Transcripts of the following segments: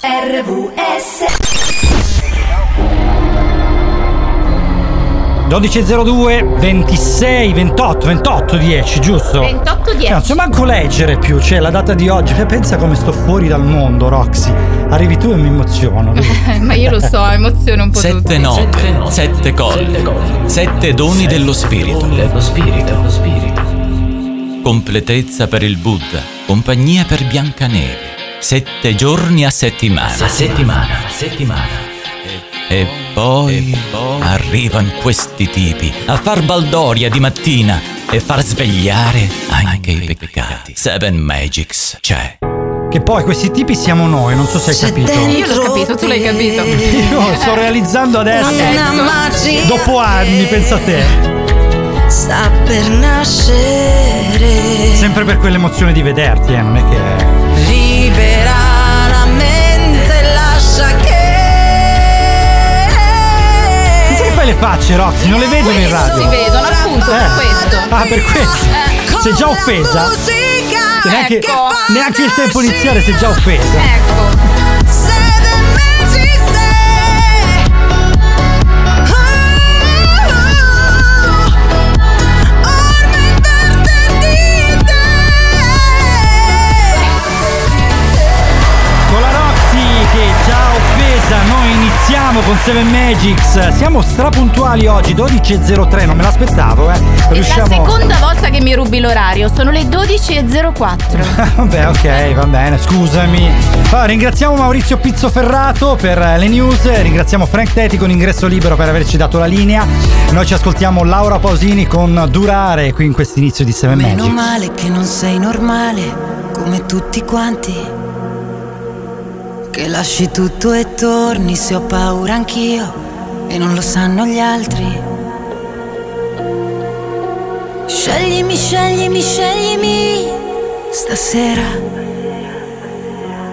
RVS 12.02, 26, 28, 28, 10, giusto? 28 10. Eh, non so manco leggere più, cioè la data di oggi. Pensa come sto fuori dal mondo, Roxy. Arrivi tu e mi emoziono. Ma io lo so, emoziona un po' Sette tutti. note, sette colli, sette doni dello spirito. Completezza per il Buddha, compagnia per Biancaneve. Sette giorni a settimana. A settimana, a settimana. E poi, arrivano questi tipi a far baldoria di mattina e far svegliare anche i peccati. Seven Magics c'è. Che poi questi tipi siamo noi, non so se hai capito. Io l'ho capito, tu l'hai capito. Io sto realizzando adesso. Una magia Dopo anni, pensa a te. sta per nascere. Sempre per quell'emozione di vederti, eh, non è che. Libera la mente, lascia che. Pensa che fai le facce, Roxy, non le vedo in Si radio. vedono appunto per Eh. questo. Ah, per questo. Sei già offesa? Musica Neanche, Ecco. neanche il tempo iniziale sei già offesa. Ecco. Con Seven Magics. Siamo strapuntuali oggi, 12.03, non me l'aspettavo, eh. È la Riusciamo. seconda volta che mi rubi l'orario, sono le 12.04. Vabbè, ok, va bene, scusami. Allora, ringraziamo Maurizio Pizzoferrato per eh, le news, ringraziamo Frank Teti con ingresso libero per averci dato la linea. Noi ci ascoltiamo Laura Pausini con Durare qui in questo inizio di Seven Meno Magic. male che non sei normale come tutti quanti. Che lasci tutto e torni se ho paura anch'io e non lo sanno gli altri. Sceglimi, sceglimi, sceglimi stasera.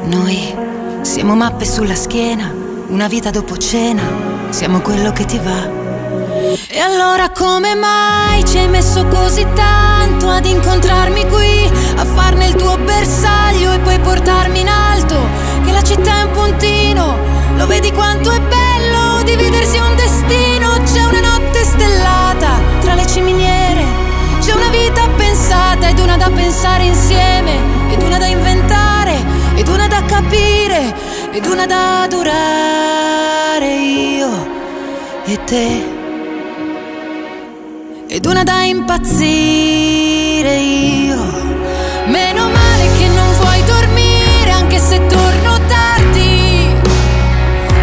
Noi siamo mappe sulla schiena, una vita dopo cena, siamo quello che ti va. E allora come mai ci hai messo così tanto ad incontrarmi qui, a farne il tuo bersaglio e poi portarmi in alto? Che la città è un puntino, lo vedi quanto è bello dividersi un destino. C'è una notte stellata tra le ciminiere, c'è una vita pensata ed una da pensare insieme, ed una da inventare, ed una da capire, ed una da durare io e te ed una da impazzire io. Meno male che non vuoi dormire anche se torno tardi,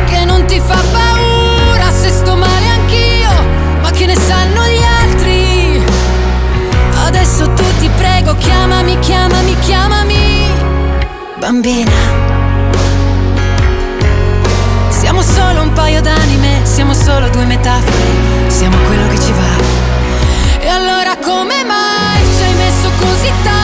che non ti fa paura se sto male anch'io, ma che ne sanno gli altri. Adesso tu ti prego, chiamami, chiamami, chiamami, bambina. Siamo solo un paio d'anime, siamo solo due metafore, siamo quello che ci va. Messo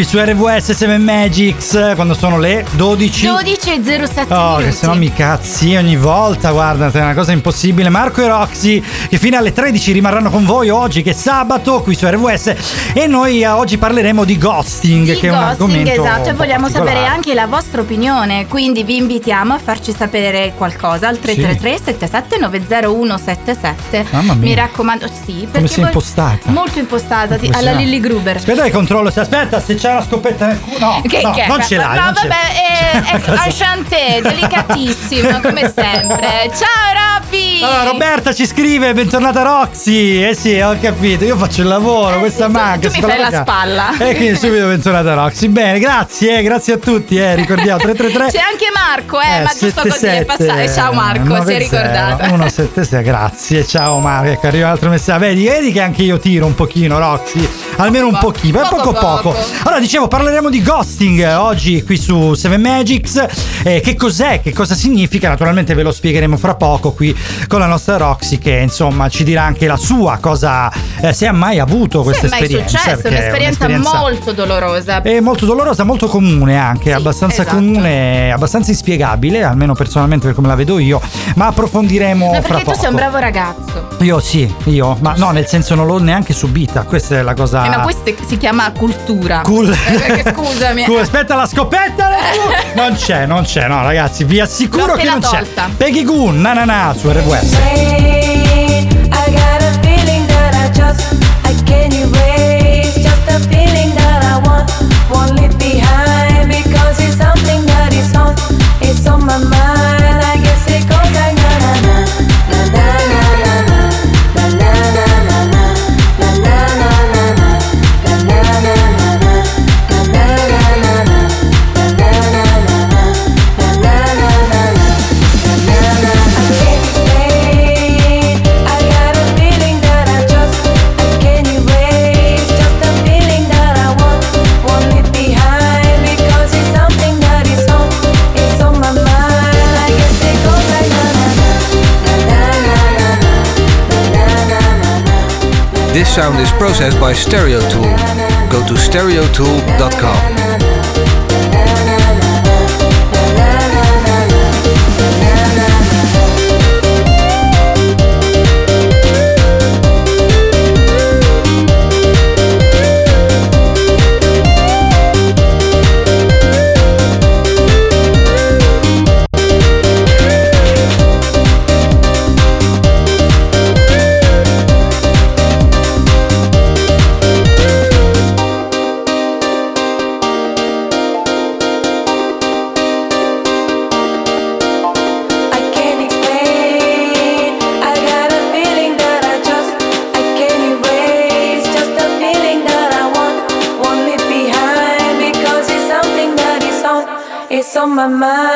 qui su RWS 7 Magics quando sono le 12. 12 e 07 Oh, minuti. che se no mi cazzi ogni volta, guarda, è una cosa impossibile. Marco e Roxy che fino alle 13 rimarranno con voi oggi che è sabato qui su RWS e noi eh, oggi parleremo di ghosting Di che è un ghosting, argomento esatto, e un po' vogliamo sapere anche la vostra opinione, quindi vi invitiamo a farci sapere qualcosa al 333 77 901 77. Mamma mia. Mi raccomando, sì, perché sei voi- impostata? Molto impostata, sì, Come alla? Lilly Gruber. Aspetta che controllo, aspetta se c'è una scoppetta nel culo. No, Che, no che- non ce l'hai. No, non vabbè, è, è enchanté, delicatissimo, come sempre. Ciao Robby! Allora, Roberta ci scrive, bentornata Roxy. Eh sì, ho capito, io faccio il lavoro, Eh questa sì, tu- manca. tu mi si fai fa la spalla. E quindi subito bentornata Roxy. Bene, grazie, eh, grazie a tutti, eh, ricordiamo 333. C'è anche Marco, eh, ma giusto così è 77, passare. Ciao Marco, si è ricordata. 176, grazie. Ciao Marco, ecco, arriva un altro messaggio. Vedi, vedi che anche io tiro un pochino, Roxy. Almeno un Poco, pochino, eh, poco poco, poco. poco. Allora, dicevo, parleremo di ghosting eh, oggi qui su 7 Magics. Eh, che cos'è? Che cosa significa? Naturalmente ve lo spiegheremo fra poco qui con la nostra Roxy che insomma ci dirà anche la sua cosa, eh, se ha mai avuto questa ma è esperienza. successo, è perché un'esperienza, molto dolorosa. è molto dolorosa, molto comune anche, Sì, abbastanza esatto. comune, abbastanza inspiegabile, almeno personalmente per come la vedo io, ma approfondiremo No, fra perché tu poco. sei un bravo ragazzo. Io sì, io, ma no, nel senso non l'ho neanche subita, questa è la cosa... Eh, ma questa si chiama cultura. Eh, perché scusami. Cool, aspetta la scoppetta! non c'è, non c'è, no ragazzi, vi assicuro che non c'è. Peggy Goo, na na na, su RWS. I got a feeling that I just I can't erase. Just a feeling that I want, won't leave behind because it's something that is on, it's on my mind. Sound is processed by Stereo Tool. Go to stereotool.com. my mind.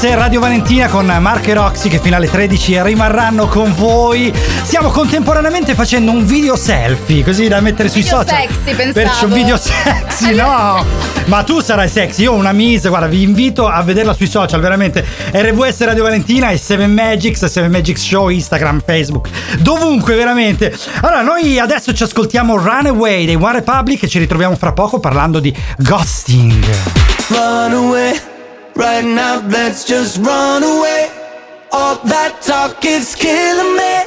RWS Radio Valentina con Marco e Roxy che fino alle 13 rimarranno con voi. Stiamo contemporaneamente facendo un video selfie così da mettere sui Video social. sexy, Per pensavo. un video sexy, no! Ma tu sarai sexy, io ho una mise, guarda, vi invito a vederla sui social, veramente. RWS Radio Valentina e 7 Magics, 7 Magics Show, Instagram, Facebook, dovunque, veramente. Allora, noi adesso ci ascoltiamo Runaway dei One Republic e ci ritroviamo fra poco parlando di ghosting. run away. Right now, let's just run away. All that talk is killing me.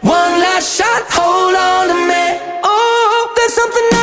One last shot, hold on to me. Oh, there's something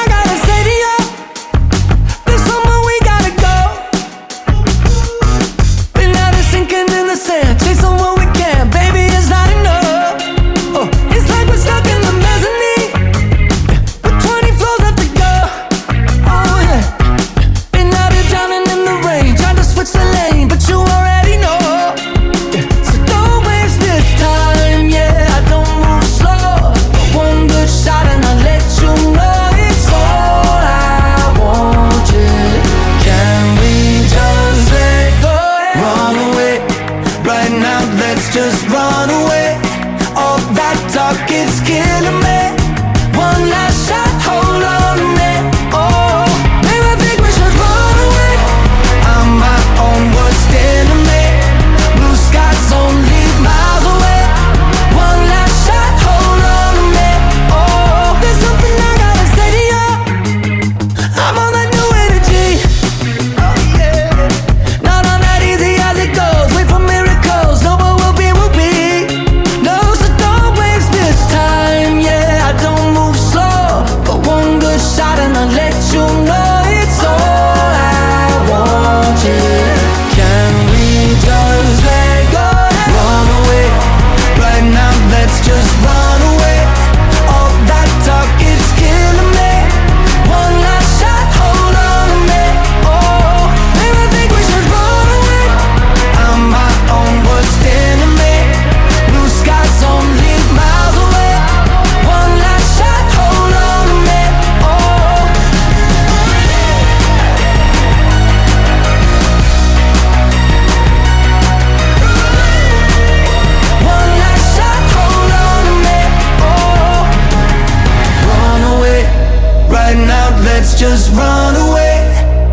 Let's just run away.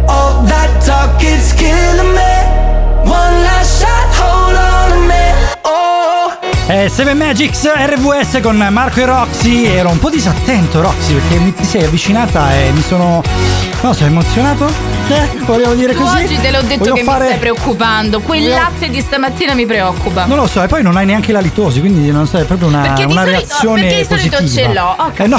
All that talk is killing me. One last shot, hold on to me. Oh. Eh, Seven Magics RVS con Marco e Roxy. Ero un po' disattento, Roxy, perché mi ti sei avvicinata e mi sono. No, sei emozionato? Eh, volevo dire Tu così. oggi te l'ho detto Voglio che fare- mi stai preoccupando. Quel Voglio- latte di stamattina mi preoccupa. Non lo so, e poi non hai neanche la litosi, quindi non so, è proprio una, Perché una solito- reazione perché di solito positiva. ce l'ho, ho Eh, no,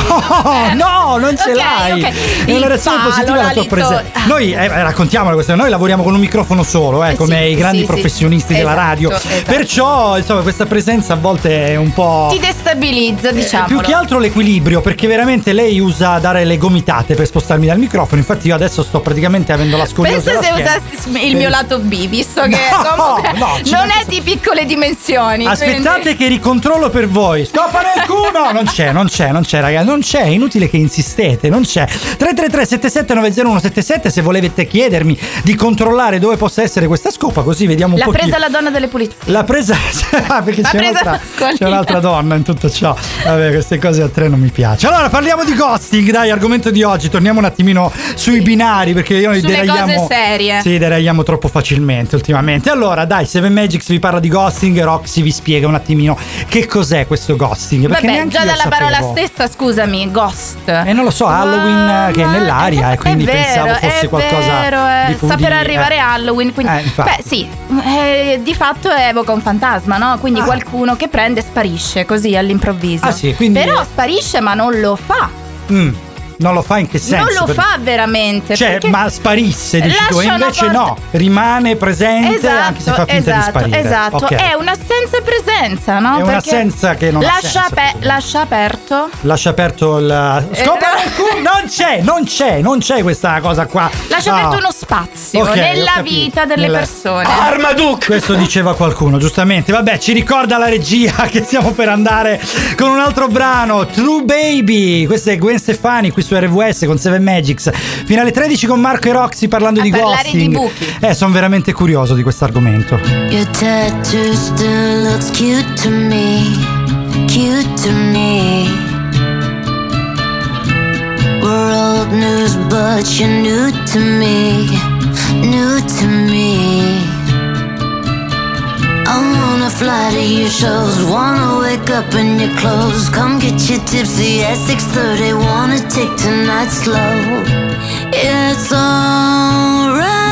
no, non ce Ok, l'hai. ok. È una reazione palo, positiva la tua presenza. Noi eh, raccontiamolo questa, noi lavoriamo con un microfono solo, eh, Eh come sì, i grandi sì, sì. professionisti della Esatto, radio. esatto. Perciò, insomma, questa presenza a volte è un po' Ti destabilizza, diciamo. Eh, Più che altro l'equilibrio, perché veramente lei usa dare le gomitate per spostarmi dal microfono. Infatti, io adesso sto praticamente avendo la. Pensa alla se usassi il mio lato B, visto che No, comunque no, non è di piccole dimensioni. Aspettate quindi- che ricontrollo per voi. Scopa nel culo! Non c'è, non c'è, non c'è, ragazzi. Non c'è, è inutile che insistete, non c'è. 333 7790 se volete chiedermi di controllare dove possa essere questa scopa, così vediamo un L'ha po'. presa la donna delle pulizie. L'ha presa Ah, perché L'ha c'è presa un'altra, c'è un'altra donna in tutto ciò. Vabbè, queste cose a tre non mi piacciono. Allora, parliamo di ghosting, dai, argomento di oggi. Torniamo un attimino sui binari perché io Sulle deragliamo cose serie. Sì, deragliamo troppo facilmente ultimamente. Allora, dai, Seven Magics vi parla di ghosting, Roxy vi spiega un attimino che cos'è questo ghosting. Perché Vabbè, già dalla parola stessa, scusami, ghost. Eh, non lo so, Halloween Ah, che è ma- nell'aria e quindi vero, pensavo fosse qualcosa vero, eh. di Sta per arrivare eh. Halloween, quindi Eh, infatti. beh, sì, eh, di fatto evoca un fantasma, no? Quindi Ah. qualcuno che prende e sparisce così all'improvviso. Ah, sì, quindi- Però sparisce, ma non lo fa. Mm, non lo fa in che senso? non lo Per- fa veramente. Cioè, ma sparisse, dici tu, e invece porta- no, rimane presente Esatto, anche se fa finta esatto, di sparire. Esatto, Ok. è un'assenza e presenza, no? È Perché un'assenza che non ha lascia, senso, ape- lascia aperto. Lascia aperto il. Scopa Eh, culo! Non c'è, non c'è, non c'è questa cosa qua. Lascia Ah. aperto uno spazio Ok, ho nella vita delle Nella- persone. Questo diceva qualcuno, giustamente. Vabbè, ci ricorda la regia che stiamo per andare con un altro brano, True Baby. Questa è Gwen Stefani qui su RVS con Seven Magics. Fino alle 13 con Marco e Roxy parlando A di parlare ghosting. di buchi. Eh, sono veramente curioso di questo argomento. Your tattoo still looks cute to me, cute to me. We're old news, but you're new to me, new to me. I wanna fly to your shows, wanna wake up in your clothes. Come get you tipsy at 6:30, wanna take tonight slow. It's alright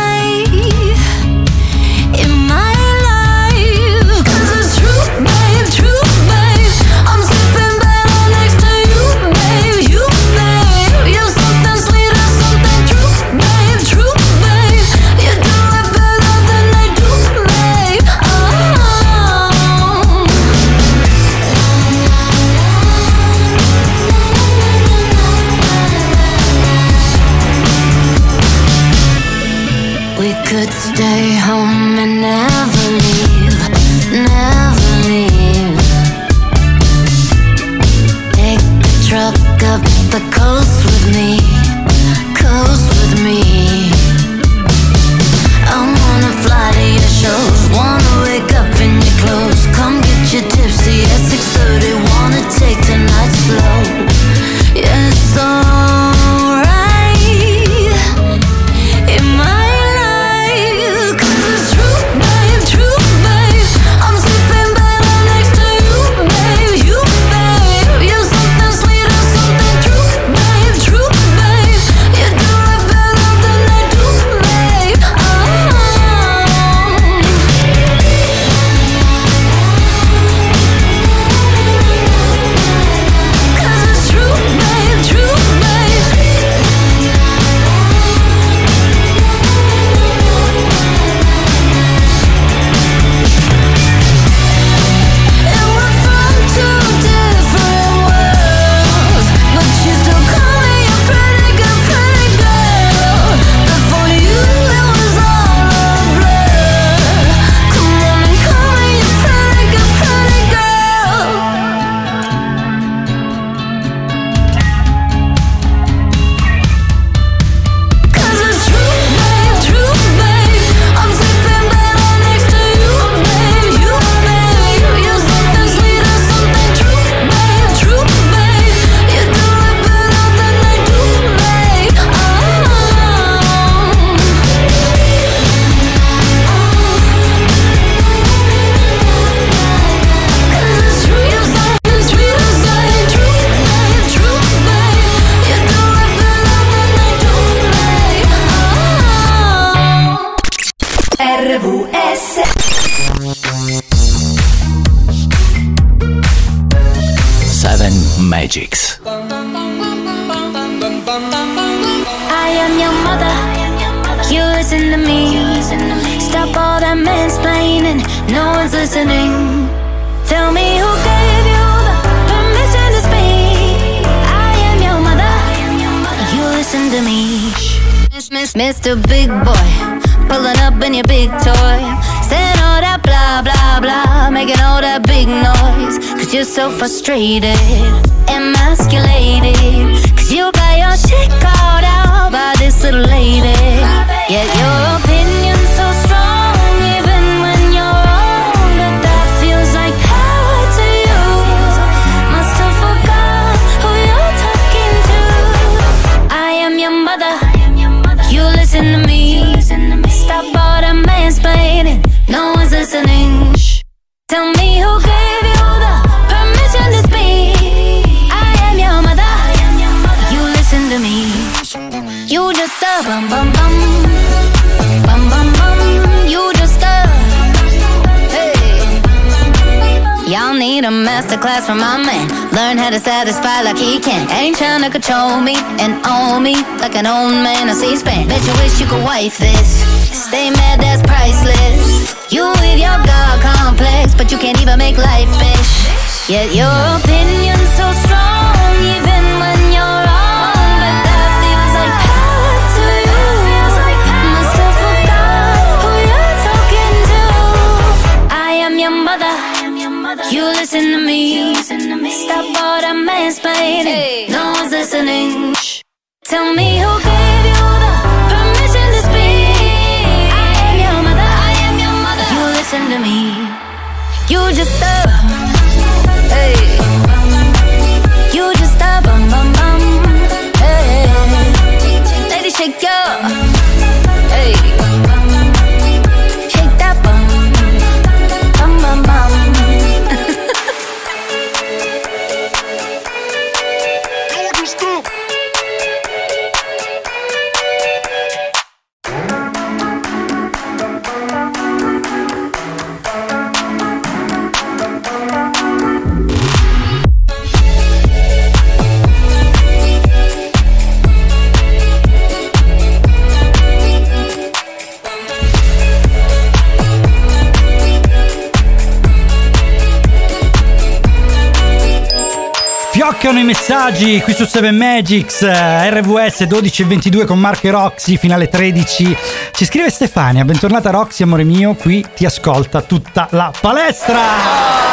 Magics. I am your mother. You listen to me. Stop all that mansplaining. No one's listening. Tell me who gave you the permission to speak. I am your mother. You listen to me. Miss, miss, Mr. Big Boy. Pulling up in your big toy. Saying all that blah, blah, blah. Making all that big noise. Cause you're so frustrated. Emasculated. Cause you got your shit called out by this little lady. Yet your opinion's a masterclass from my man. Learn how to satisfy like he can. Ain't trying to control me and own me like an old man on C-SPAN. Bet you wish you could wife this. Stay mad, that's priceless. You with your God complex, but you can't even make life fish. Yet your opinion's so Fioccano i messaggi qui su 7 Magics, eh, RVS 12 e 22 con Marco e Roxy, finale 13. Ci scrive Stefania, bentornata Roxy, amore mio, qui ti ascolta tutta la palestra.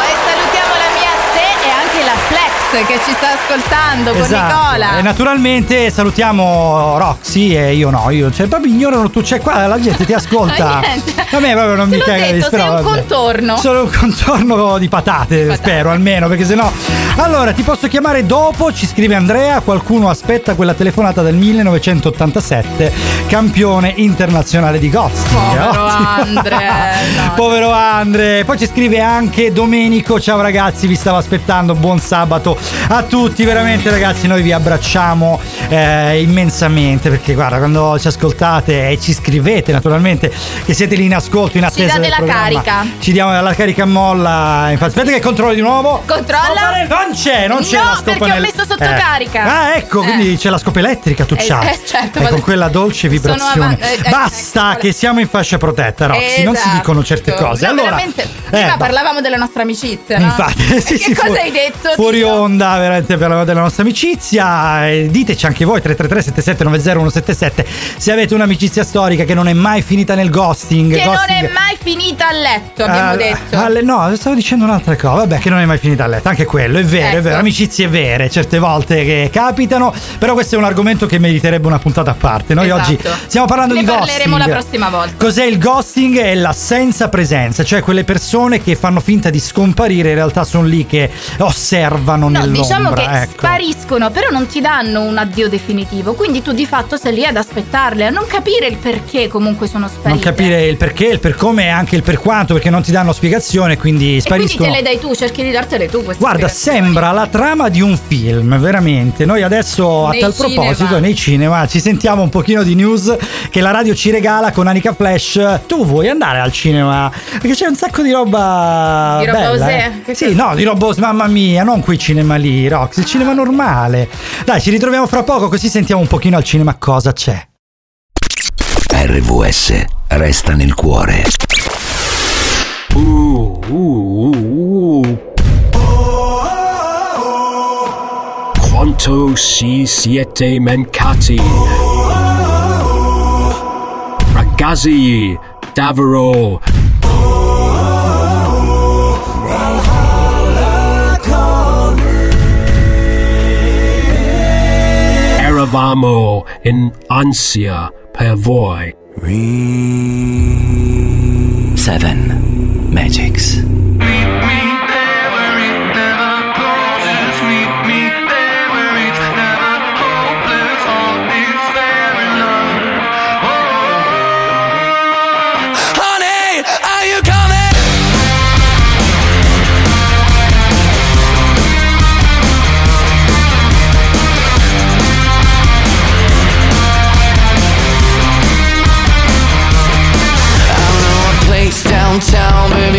Che ci sta ascoltando con Esatto. Nicola. E naturalmente salutiamo Roxy e io no, io cioè proprio ignorano tu, cioè qua la gente ti ascolta. Niente. A me proprio non Te mi caga di detto, però sei un contorno. Sono un contorno di patate, patate. spero almeno, perché sennò. Allora, ti posso chiamare dopo, ci scrive Andrea, qualcuno aspetta quella telefonata del 1987, campione internazionale di ghosting. Povero. Andre, no. Povero Andre. Poi ci scrive anche Domenico, ciao ragazzi, vi stavo aspettando, buon sabato a tutti, veramente ragazzi, noi vi abbracciamo eh, immensamente perché guarda, quando ci ascoltate e ci scrivete naturalmente che siete lì in ascolto, in Ci attesa date del la programma, carica. Ci diamo la carica a molla, infatti aspetta che controllo di nuovo. Controlla. Non c'è, non c'è No, la scopa perché ho messo sotto Eh. carica. Ah, ecco, quindi Eh. c'è la scopa elettrica, tu Eh, c'hai. eh, certo, con quella dolce vibrazione. avanti- eh, eh, Basta ecco. che siamo in fascia protetta, Roxy, non si Esatto. dicono certe cose. No, allora, eh, prima parlavamo della nostra amicizia, no? Infatti, sì, che sì, cosa fu- hai detto? Fuori Dillo. Onda, veramente per la della nostra amicizia. E diteci anche voi 333 7790 177 se avete un'amicizia storica che non è mai finita nel ghosting. Che non ghosting- è mai finita a letto, abbiamo Ah, detto. alle- no, stavo dicendo un'altra cosa. Vabbè, che non è mai finita a letto. Anche quello, è vero, è Ecco. vero. Amicizie vere, certe volte che capitano. Però questo è un argomento che meriterebbe una puntata a parte. Noi Esatto. oggi stiamo parlando Ne di ghosting. parleremo la prossima volta. Cos'è il ghosting? È l'assenza presenza, cioè quelle persone che fanno finta di scomparire, in realtà sono lì che osservano No, nell'ombra. diciamo che ecco. spariscono, però non ti danno un addio definitivo. Quindi tu di fatto sei lì ad aspettarle, a non capire il perché comunque sono sparite. Non capire il perché, il per come e anche il per quanto, perché non ti danno spiegazione, quindi E quindi spariscono. te le dai tu, cerchi di dartele tu queste Guarda, sembra la trama di un film, veramente. Noi adesso, Nei a tal cinema. proposito, nei cinema ci sentiamo un pochino di news che la radio ci regala con Anica Flash. Tu vuoi andare al cinema? Perché c'è un sacco di roba. Di roba bella, eh. Sì, no, di roba mamma mia, non quei cinema cinema lì, Rox? Il cinema normale. Dai, ci ritroviamo fra poco così sentiamo un pochino al cinema cosa c'è. RVS resta nel cuore. Quanto si siete mancati? Ragazzi, davvero. Eravamo in ansia per voi. Seven Magics.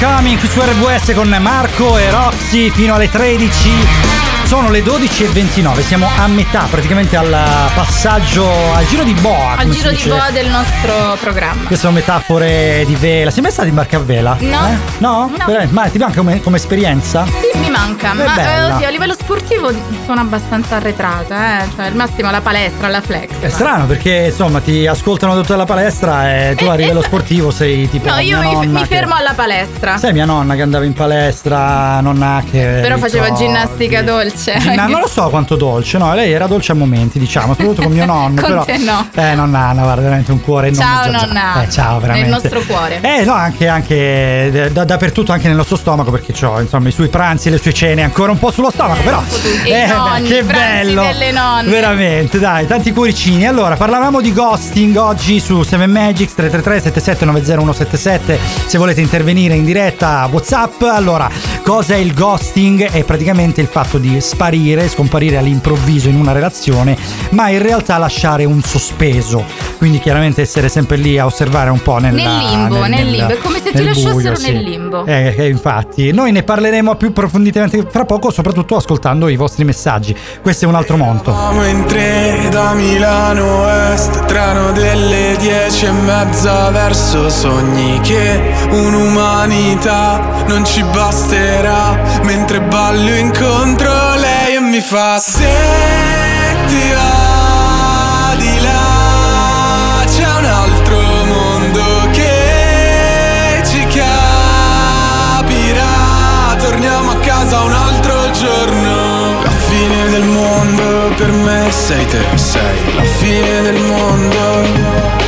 Coming? Qui su RWS con Marco e Roxy fino alle 13. Sono le 12.29, siamo a metà, praticamente al passaggio, al giro di boa. Al giro di boa del nostro programma. Queste sono metafore di vela. Sei mai stata in barca a vela? No. Eh? No? No. Veramente? Ma ti manca come, come esperienza? Sì, mi manca, È ma eh, oddio, a livello sportivo sono abbastanza arretrata, eh. Cioè, al massimo la palestra, la flex. È strano perché insomma ti ascoltano tutta la palestra e tu a livello sportivo sei tipo. No, io mi, mi che- fermo alla palestra. Sai mia nonna che andava in palestra, nonna che. Però faceva ricordi. ginnastica dolce. Ginna- non lo so quanto dolce, no, lei era dolce a momenti, diciamo, soprattutto con mio nonno. Con però, te no. Eh, nonna Anna, guarda, veramente un cuore Ciao, nonna. Eh, ciao, veramente. Nel nostro cuore. Eh, no, anche, anche da- dappertutto, anche nel nostro stomaco, perché ho insomma i suoi pranzi e le sue cene ancora un po' sullo stomaco, però. E i nonni, che bello! Veramente, dai, tanti cuoricini. Allora, parlavamo di ghosting oggi su 7 Magics 333 7790177 se volete intervenire in diretta WhatsApp. Allora, cosa è il ghosting? È praticamente il fatto di sparire, scomparire all'improvviso in una relazione, ma in realtà lasciare un sospeso. Quindi chiaramente essere sempre lì a osservare un po' nel Nel limbo, nel limbo. È come se ti nel lasciassero buio, nel sì. limbo. Eh, eh, infatti, noi ne parleremo più approfonditamente fra poco, soprattutto ascoltando i vostri messaggi. Questo è un altro monto. Siamo in tre da Milano Est Treno delle dieci e mezza verso sogni che un'umanità non ci basterà Mentre ballo incontro mi fa se ti va di là c'è un altro mondo che ci capirà. Torniamo a casa un altro giorno. La fine del mondo per me sei te sei la fine del mondo.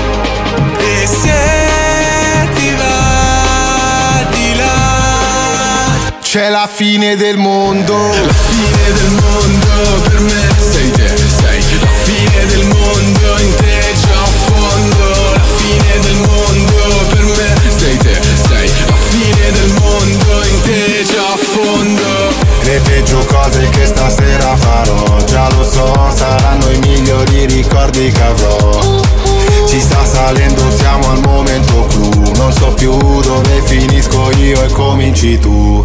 C'è la fine del mondo. la fine del mondo per me sei te, sei la fine del mondo in te già fondo. La fine del mondo per me sei te, sei la fine del mondo in te già fondo. Le peggio cose che stasera farò Già lo so, saranno i migliori ricordi che avrò Ci sta salendo, siamo al momento clou Non so più dove finisco io e cominci tu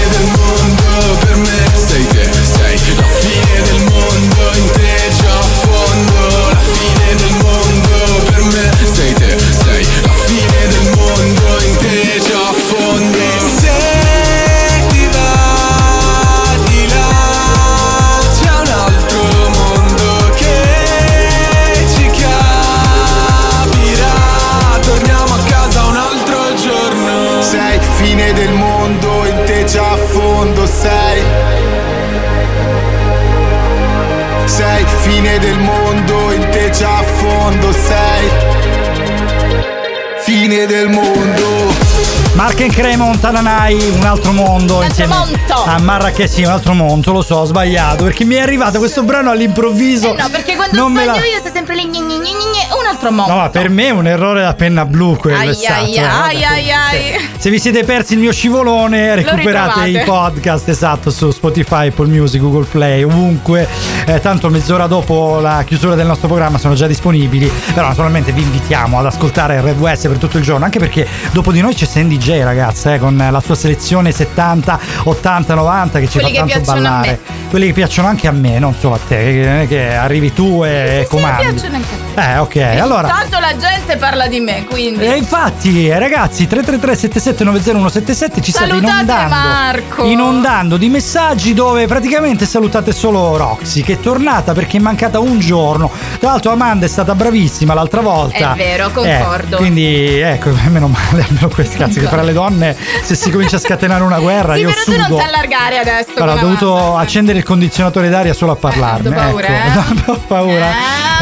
del Fine del mondo Mark and Cremon, Tananai, un altro mondo Un altro monto. a Marrakech, sì, un altro mondo, lo so, ho sbagliato perché mi è arrivato questo brano all'improvviso. Eh no, perché quando non sbaglio la... io sei sempre lì gni gni gni un altro mondo. No, ma per me è un errore da penna blu quello Ai, è stato. ai, eh, ai, ai, ai. Se, se vi siete persi il mio scivolone, recuperate i podcast esatto su Spotify, Apple Music, Google Play, ovunque. Eh, tanto mezz'ora dopo la chiusura del nostro programma sono già disponibili. Però naturalmente vi invitiamo ad ascoltare Red West per tutto il giorno, anche perché dopo di noi c'è Sandy J, ragazze, eh, con la sua selezione 70, 80, 90 che ci Quelli fa che tanto ballare. Quelli che piacciono anche a me, non solo a te, che, che arrivi tu e Sì, mi comandi. piacciono anche a te. Eh, ok, E allora. Tanto la gente parla di me, quindi. E infatti, ragazzi, 333 7790177 ci state Salutate inondando. Marco. Inondando di messaggi dove praticamente salutate solo Roxy, che è tornata perché è mancata un giorno. Tra l'altro, Amanda è stata bravissima l'altra volta. È vero, concordo. Eh, quindi, ecco, meno male, almeno questo cazzo, che fra le donne, se si comincia a scatenare una guerra, Sì, io però tu sudo. non ti allargare adesso. Allora, ho dovuto Amanda. accendere il condizionatore d'aria solo a parlarne. ho paura, ecco. eh? ho paura.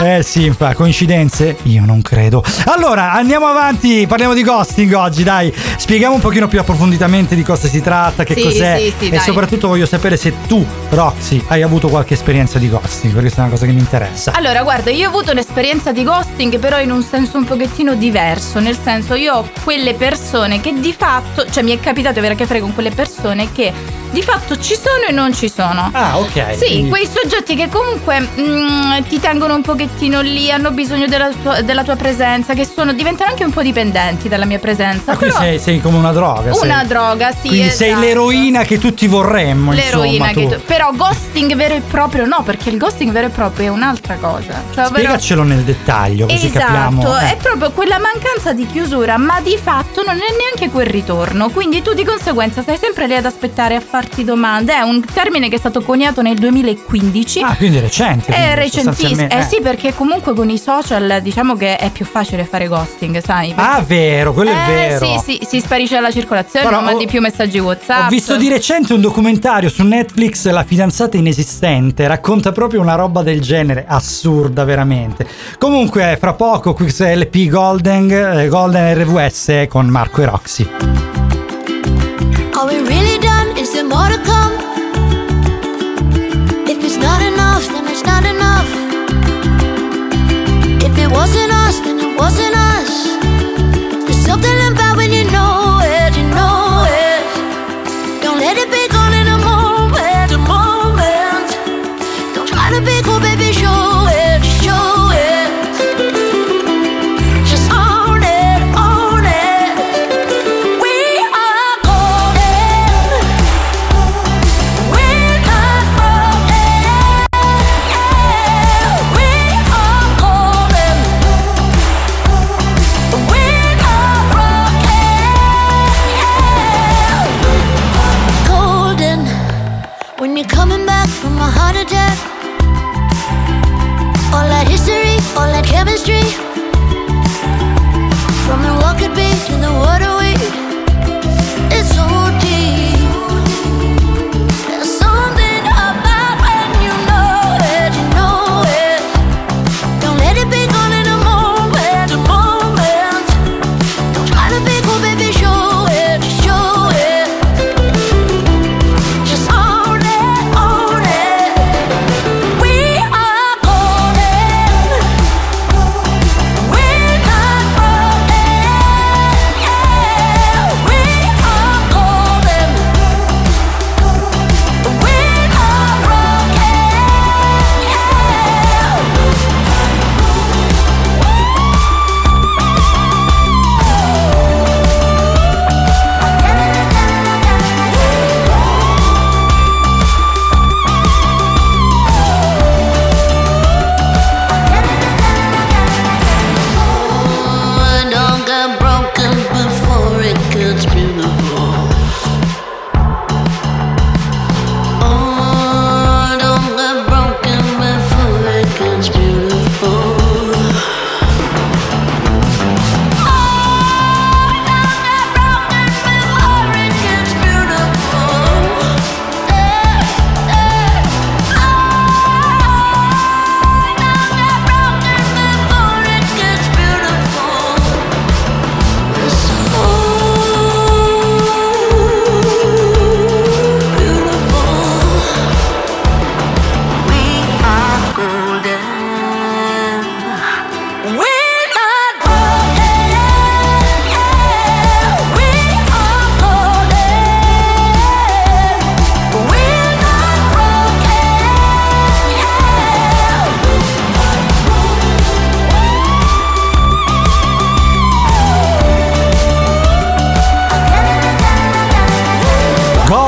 Eh sì, infa- coincidenze? Io non credo. Allora, andiamo avanti, parliamo di ghosting oggi, dai. Spieghiamo un pochino più approfonditamente di cosa si tratta, che Sì, cos'è. sì, sì, e dai. soprattutto voglio sapere se tu, Roxy, hai avuto qualche esperienza di ghosting, perché questa è una cosa che mi interessa. Allora, guarda, io ho avuto un'esperienza di ghosting, però in un senso un pochettino diverso. Nel senso, io ho quelle persone che di fatto, cioè mi è capitato di avere a che fare con quelle persone che di fatto ci sono e non ci sono. Ah, ok. Sì, quindi- quei soggetti che comunque mm, ti tengono un pochettino lì, hanno bisogno della tua, della tua presenza, che sono, diventano anche un po' dipendenti dalla mia presenza. Ah, però- sei, sei come una droga. Una sei- droga, sì. Quindi sei esatto. l'eroina che tutti vorremmo. L'eroina insomma, che tu. Però ghosting vero e proprio no, perché il ghosting vero e proprio è un'altra cosa. Cioè, Spiegacelo nel dettaglio, così Esatto, capiamo. eh. è proprio quella mancanza di chiusura, ma di fatto non è neanche quel ritorno. Quindi tu di conseguenza stai sempre lì ad aspettare a farti domande. È un termine che è stato coniato nel 2015. Ah, quindi è recente. È recentissimo, sostanzialmente. eh sì, perché comunque con i social diciamo che è più facile fare ghosting, sai? Ah, vero, quello è Eh, vero. Sì, sì, si sparisce dalla circolazione, Però non mandi ho- più messaggi WhatsApp. Ho visto di recente un documentario su Netflix, La fidanzata inesistente, racconta proprio una roba del genere, assurda veramente. Comunque, fra poco, QXLP Golden, eh, Golden RVS con Marco e Roxy. Are we really more to come?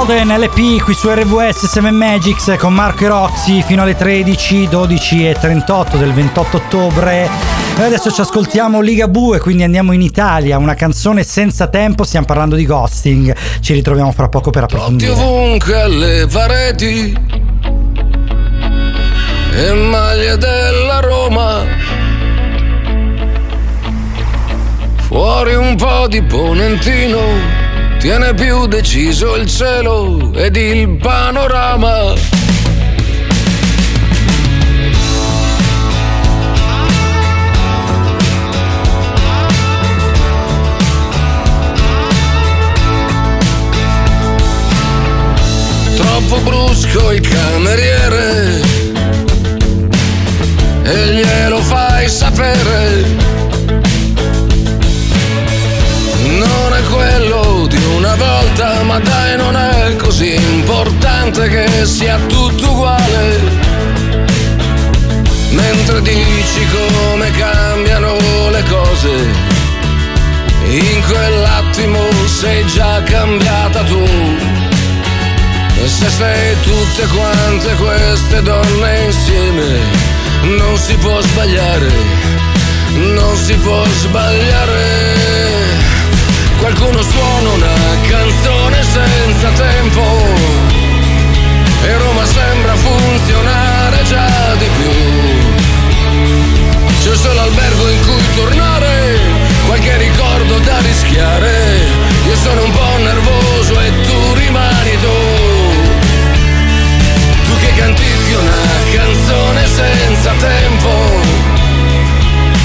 Golden LP qui su RWS 7 Magics con Marco e Roxy fino alle 13, 12 e 38 del 28 ottobre. Noi adesso ci ascoltiamo Liga Bue, quindi andiamo in Italia, una canzone senza tempo, stiamo parlando di ghosting. Ci ritroviamo fra poco per Tutti approfondire. ovunque alle pareti e maglie della Roma. Fuori un po' di ponentino, tiene più deciso il cielo ed il panorama. Troppo brusco il cameriere e glielo fai sapere. Ma dai, non è così importante che sia tutto uguale. Mentre dici come cambiano le cose, in quell'attimo sei già cambiata tu. Se sei tutte quante queste donne insieme, non si può sbagliare, non si può sbagliare. Qualcuno suona una canzone senza tempo e Roma sembra funzionare già di più. C'è solo albergo in cui tornare, qualche ricordo da rischiare. Io sono un po' nervoso e tu rimani tu. Tu che cantichi una canzone senza tempo,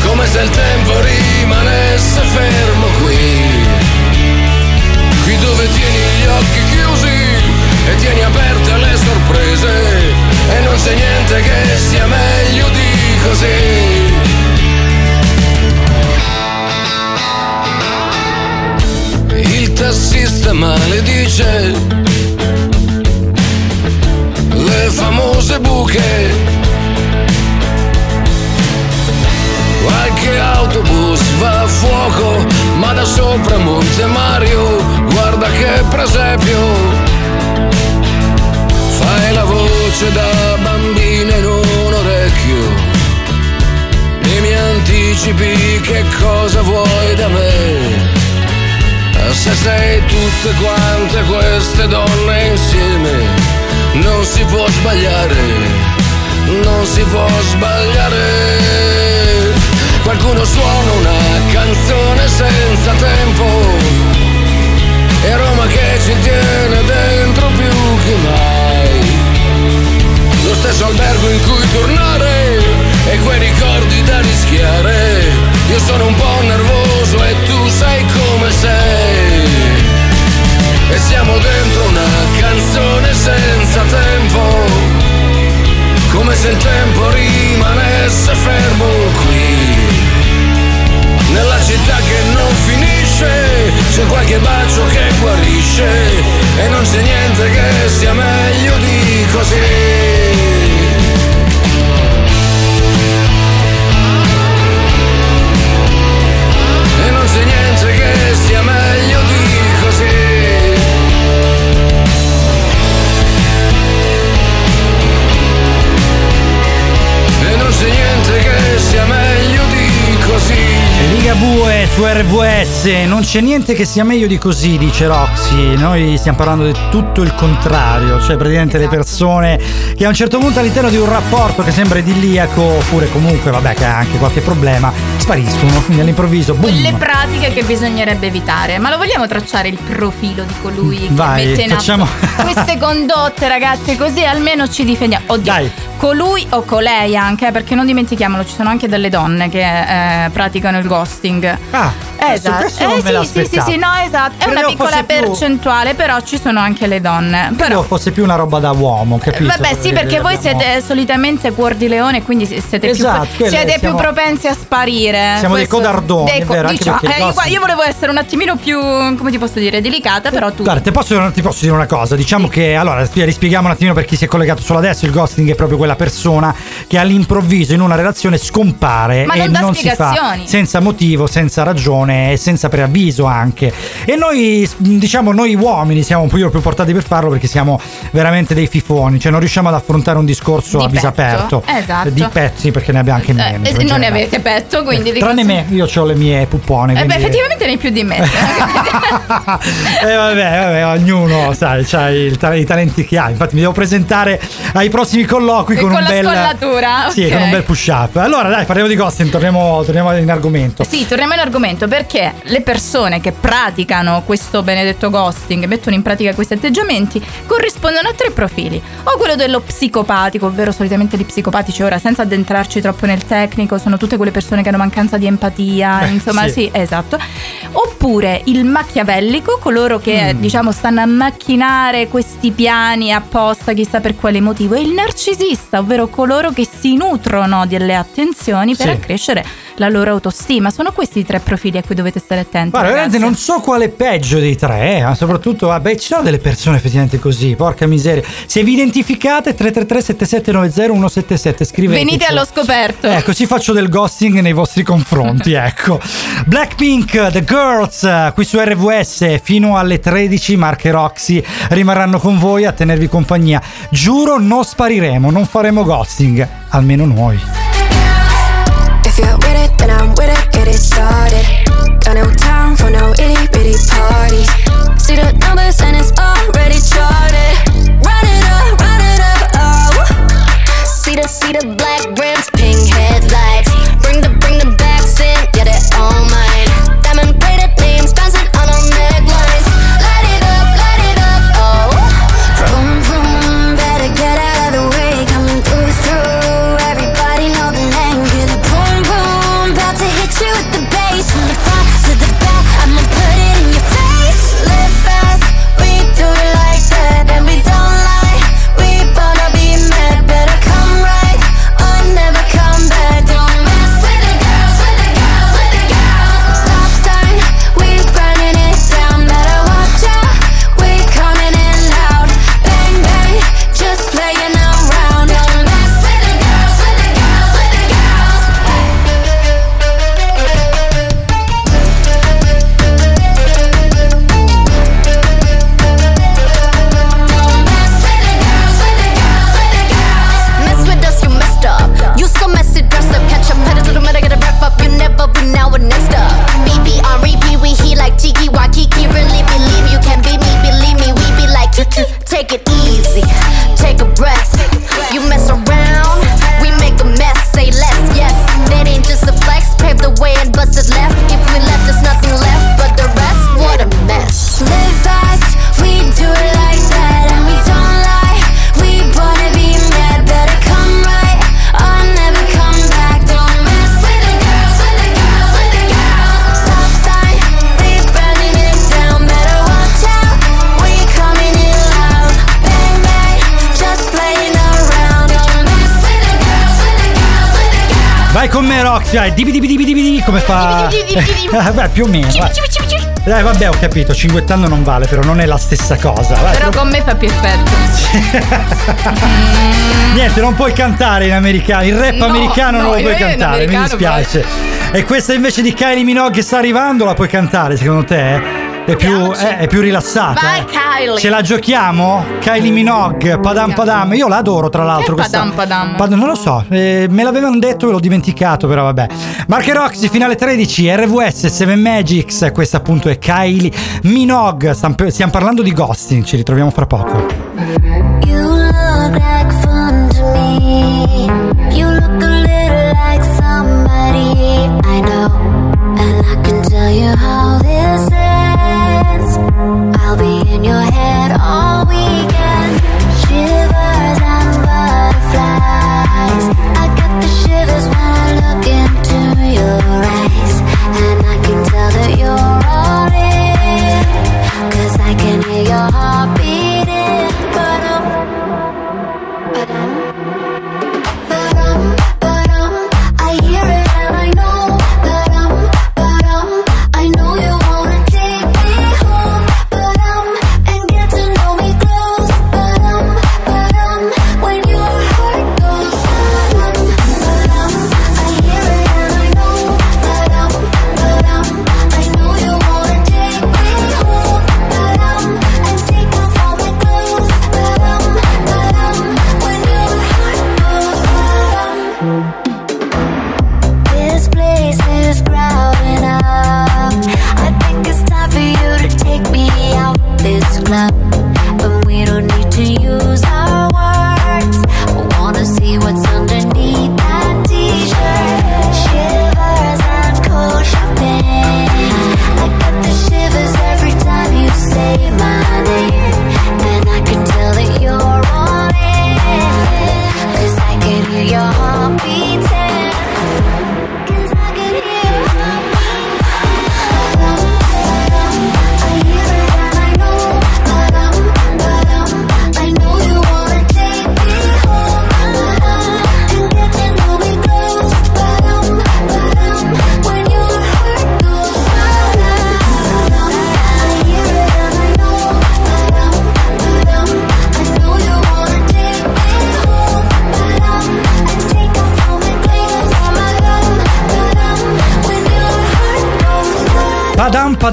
come se il tempo rimanesse fermo qui. Qui dove tieni gli occhi chiusi e tieni aperte le sorprese e non c'è niente che sia meglio di così. Il tassista maledice le famose buche. Qualche autobus va a fuoco, ma da sopra Monte Mario, guarda che presepio. Fai la voce da bambina in un orecchio e mi anticipi che cosa vuoi da me. Se sei tutte quante queste donne insieme, non si può sbagliare, non si può sbagliare. Qualcuno suona una canzone senza tempo. E Roma che ci tiene dentro più che mai. Lo stesso albergo in cui tornare e quei ricordi da rischiare. Io sono un po' nervoso e tu sai come sei. E siamo dentro una canzone senza tempo. Come se il tempo rimanesse fermo qui. Nella città che non finisce, c'è qualche bacio che guarisce. E non c'è niente che sia meglio di così. Ligabue su RVS, non c'è niente che sia meglio di così, dice Roxy. Noi stiamo parlando di tutto il contrario, cioè praticamente le persone che a un certo punto all'interno di un rapporto che sembra idilliaco, oppure comunque, vabbè, che ha anche qualche problema, spariscono. Quindi all'improvviso, boom. Le pratiche che bisognerebbe evitare, ma lo vogliamo tracciare il profilo di colui che Vai, mette in atto facciamo- queste condotte, ragazze, così almeno ci difendiamo. Oddio, colui o colei anche, eh, perché non dimentichiamolo, ci sono anche delle donne che eh, praticano il ghosting. Ah, esatto. questo non Eh, me sì, sì, sì, sì, no, esatto. È una Credevo piccola fosse più- percentuale, però ci sono anche le donne. Però fosse più una roba da uomo, capito? Vabbè, sì, perché voi siete solitamente cuor di leone, quindi siete, Esatto, più, siete siamo- più propensi a sparire. Siamo dei Questo- codardoni, dei co- vero, diciamo, eh, ghosting- io volevo essere un attimino più, come ti posso dire, delicata, però tu. Guarda, ti posso, ti posso dire una cosa. Diciamo che allora spie- rispieghiamo un attimino per chi si è collegato solo adesso. Il ghosting è proprio quella persona che all'improvviso in una relazione scompare Ma e non dà non si fa senza motivo, senza ragione e senza preavviso anche. E noi, diciamo, noi uomini siamo un po' più portati per farlo perché siamo veramente dei fifoni, cioè non riusciamo ad affrontare un discorso Di a viso aperto. Esatto. Di pezzi perché ne abbiamo anche meno. Eh, non ne avete petto, quindi di Tranne me, io ho le mie puppone. Eh beh, effettivamente ne hai più di me. eh vabbè, vabbè, ognuno sai, ha i talenti che ha. Infatti mi devo presentare ai prossimi colloqui con, con un la bel scollatura, Sì, ok. con un bel push up. Allora, dai, parliamo di ghosting, torniamo, torniamo in argomento. Sì, torniamo in argomento perché le persone che praticano questo benedetto ghosting, mettono in pratica questi atteggiamenti, corrispondono a tre profili. O quello dello psicopatico, ovvero solitamente gli psicopatici, ora senza addentrarci troppo nel tecnico, sono tutte quelle persone che hanno mancanza di empatia, Beh, insomma, sì. sì. esatto. Oppure il macchiavellico, coloro che Mm. diciamo stanno a macchinare questi piani apposta, chissà per quale motivo, e il narcisista, ovvero coloro che si nutrono delle attenzioni per Sì. accrescere la loro autostima. Sono questi i tre profili cui dovete stare attenti. Guarda, veramente non so quale è peggio dei tre, eh, ma soprattutto, vabbè, ci sono delle persone effettivamente così, porca miseria. Se vi identificate, 333 7790 177, scrivete. Venite allo scoperto. Ecco, ci faccio del ghosting nei vostri confronti, ecco. Blackpink, The Girls, eh, qui su RVS fino alle 13, Mark e Roxy rimarranno con voi a tenervi compagnia. Giuro, non spariremo, non faremo ghosting, almeno noi. If you're with it, then I'm with it, get it started. Got no time for no itty bitty parties. See the numbers and it's already charted. Vai con me, Roxy, vai. Dibi dibi dibi dibi dibi, come fa? Beh, più o meno. vai. Dai, vabbè, ho capito, cinguettando non vale, però non è la stessa cosa. Vai, Però con me fa più effetto. Niente, non puoi cantare in americano. Il rap No, americano no, non lo puoi in cantare, mi dispiace. E questa invece di Kylie Minogue che sta arrivando, la puoi cantare, secondo te? È più, eh, è più rilassata. Vai, eh. Kylie. Ce la giochiamo? Kylie Minogue, Padam Padam. Io la adoro, tra l'altro. Che questa- Padam Padam? Pad- non lo so, eh, me l'avevano detto e l'ho dimenticato, però vabbè. Marche Roxy, finale 13, RVS, 7 Magics. Questa appunto è Kylie Minogue. Stiamo parlando di ghosting, ci ritroviamo fra poco. You look like fun to me. You look a little like somebody I know. And I can tell you how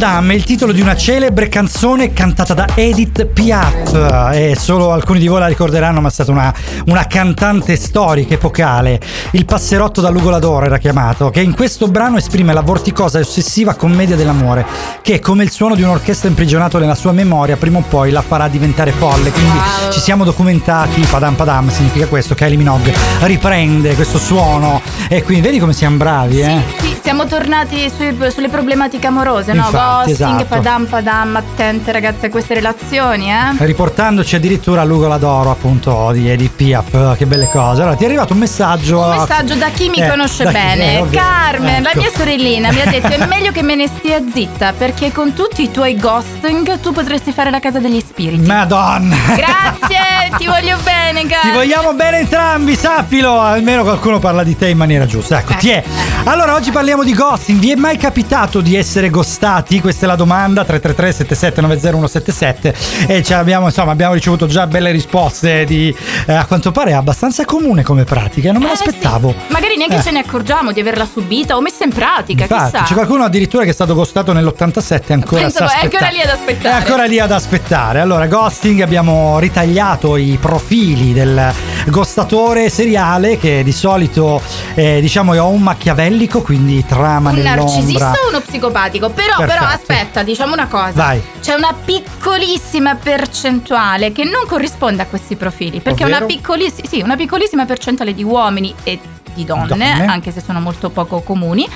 Padam è il titolo di una celebre canzone cantata da Edith Piaf. E solo alcuni di voi la ricorderanno ma è stata una, una cantante storica epocale. Il passerotto dall'ugolador era chiamato che in questo brano esprime la vorticosa e ossessiva commedia dell'amore che come il suono di un'orchestra imprigionato nella sua memoria prima o poi la farà diventare folle. Quindi ci siamo documentati. Padam Padam significa questo. Kylie Minogue riprende questo suono. E quindi vedi come siamo bravi eh siamo tornati sui- sulle problematiche amorose, no? Infatti, Ghosting, esatto. padam padam, attente ragazze a queste relazioni, eh? riportandoci addirittura all'ugola d'oro appunto di Edith Piaf che belle cose allora ti è arrivato un messaggio Un messaggio da chi mi Eh, conosce da chi- bene. eh. Carmen, la Ecco. mia sorellina, mi ha detto è meglio che me ne stia zitta perché con tutti i tuoi ghosting tu potresti fare la casa degli spiriti. Madonna Grazie, ti voglio bene, cara. Ti vogliamo bene entrambi, sappilo! Almeno qualcuno parla di te in maniera giusta. Ecco, ti è. Allora, oggi parliamo di ghosting. Vi è mai capitato di essere ghostati? Questa è la domanda: 333-7790-177. E ci abbiamo, insomma, abbiamo ricevuto già belle risposte. Di, eh, a quanto pare è abbastanza comune come pratica. Non me l'aspettavo. Magari neanche Eh. ce ne accorgiamo di averla subita o messa in pratica, Infatti, chissà. c'è qualcuno addirittura che è stato ghostato nell'87 e ancora Penso- è ancora lì ad aspettare. È ancora lì ad aspettare. Allora, ghosting, abbiamo ritagliato i profili del ghostatore seriale che di solito, eh, diciamo, è o un macchiavellico, quindi trama un nell'ombra. narcisista o uno psicopatico? Però, però aspetta, diciamo una cosa. Vai. C'è una piccolissima percentuale che non corrisponde a questi profili. Perché una, piccolissi- sì, una piccolissima percentuale di uomini e di donne, Donne. anche se sono molto poco comuni,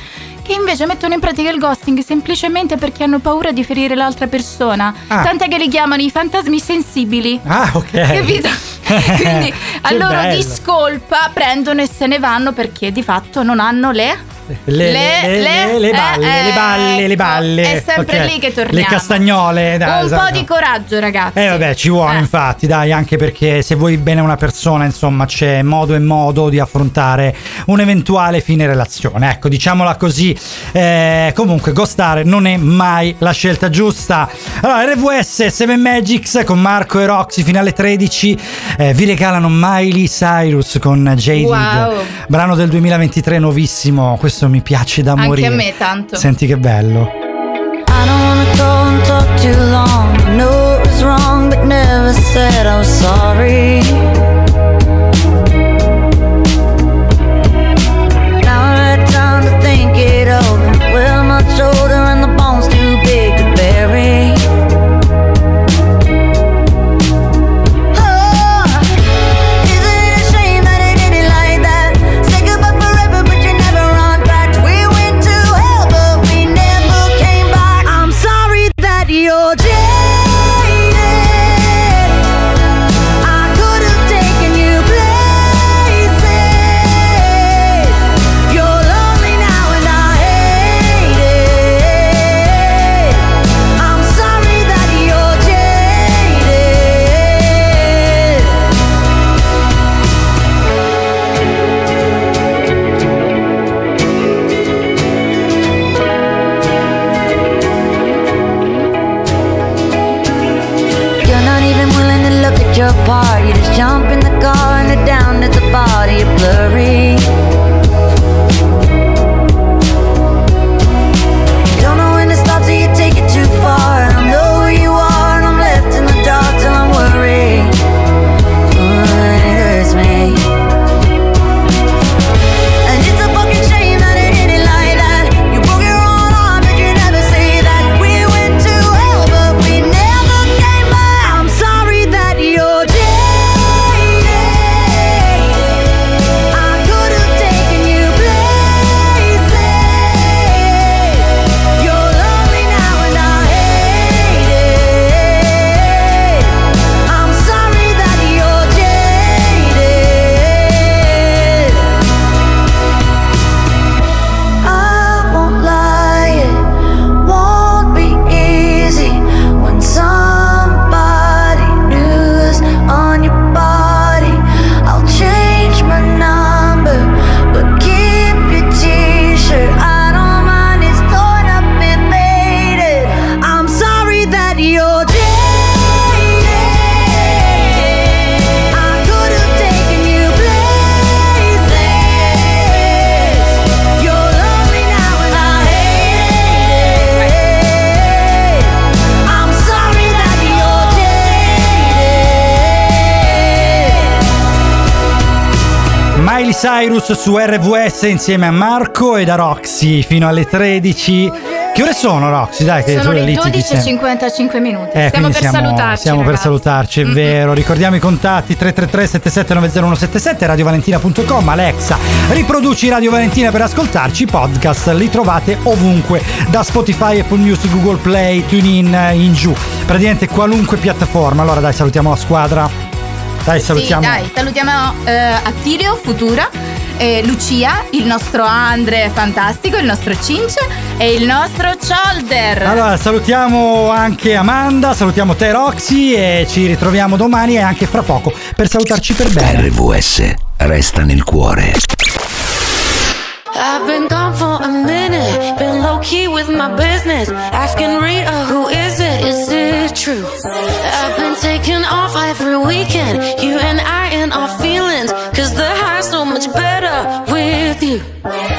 che invece mettono in pratica il ghosting semplicemente perché hanno paura di ferire l'altra persona. Ah. Tant'è che li chiamano i fantasmi sensibili. Ah, ok. Capito? Quindi a loro bello. discolpa prendono e se ne vanno perché di fatto non hanno le Le, Le- le- le- le- le balle, eh, le balle, le ecco, balle. è sempre Ok. lì che torniamo. Le castagnole, dai, Un esatto. po' di coraggio, ragazzi. Eh vabbè, ci vuole infatti, dai, anche perché se vuoi bene una persona, insomma, c'è modo e modo di affrontare un'eventuale fine relazione. Ecco, diciamola così. Eh, comunque, ghostare non è mai la scelta giusta. Allora, RVS 7 Magics con Marco e Roxy fino alle 13 eh, vi regalano Miley Cyrus con Jaded. Wow. Brano del 2023 nuovissimo, questo mi piace da Anche morire. a me tanto. Senti che bello. I don't wanna go and talk too long. I know it was wrong, but never said I was sorry. Now I had time to think it over. We're much older that Cyrus su RVS insieme a Marco e da Roxy fino alle 13. Che ore sono Roxy? Dai, che Sono le lì ti dice- 12.55 minuti. Eh, stiamo per salutarci. Stiamo per ragazzi. salutarci, è vero. Ricordiamo i contatti 333 7790 radiovalentina.com. Alexa, riproduci Radio Valentina per ascoltarci. Podcast li trovate ovunque, da Spotify, Apple Music, Google Play, TuneIn, in giù. Praticamente qualunque piattaforma. Allora dai, salutiamo la squadra. Dai, salutiamo. Sì, dai, salutiamo eh, Attilio, Futura, eh, Lucia, il nostro Andre fantastico, il nostro Cince e il nostro Cholder. Allora, salutiamo anche Amanda, salutiamo te Roxy e ci ritroviamo domani e anche fra poco per salutarci per bene. RVS resta nel cuore. I've been gone for a minute, been low key with my business. Asking Rita, who is it? Is it true? I've been taking every weekend, you and I and our feelings. Cause the high's so much better with you.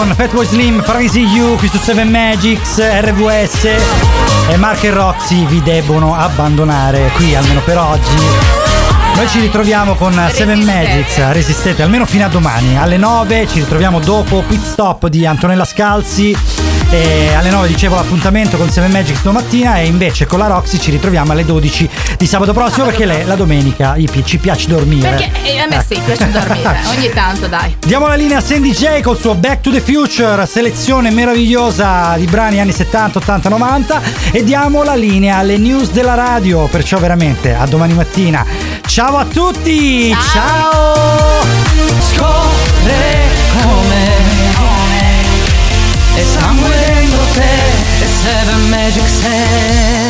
Con Fatboy Slim, Praising You qui su 7 Magics, RVS e Mark e Roxy vi debbono abbandonare qui almeno per oggi. Noi ci ritroviamo con 7 Magics, resistete almeno fino a domani. Alle 9 ci ritroviamo dopo Pit Stop di Antonella Scalzi. E alle 9 dicevo l'appuntamento con 7 Magics domattina e invece con la Roxy ci ritroviamo alle 12 di sabato prossimo perché lei, la domenica pi- ci piace dormire. Perché eh, a me sì, piace dormire, ogni tanto dai. Diamo la linea a Sandy J col suo Back to the Future, selezione meravigliosa di brani anni 70, 80, 90 e diamo la linea alle news della radio, perciò veramente a domani mattina. Ciao a tutti! Ciao! Scopre E sangue dentro te E Seven Magic Set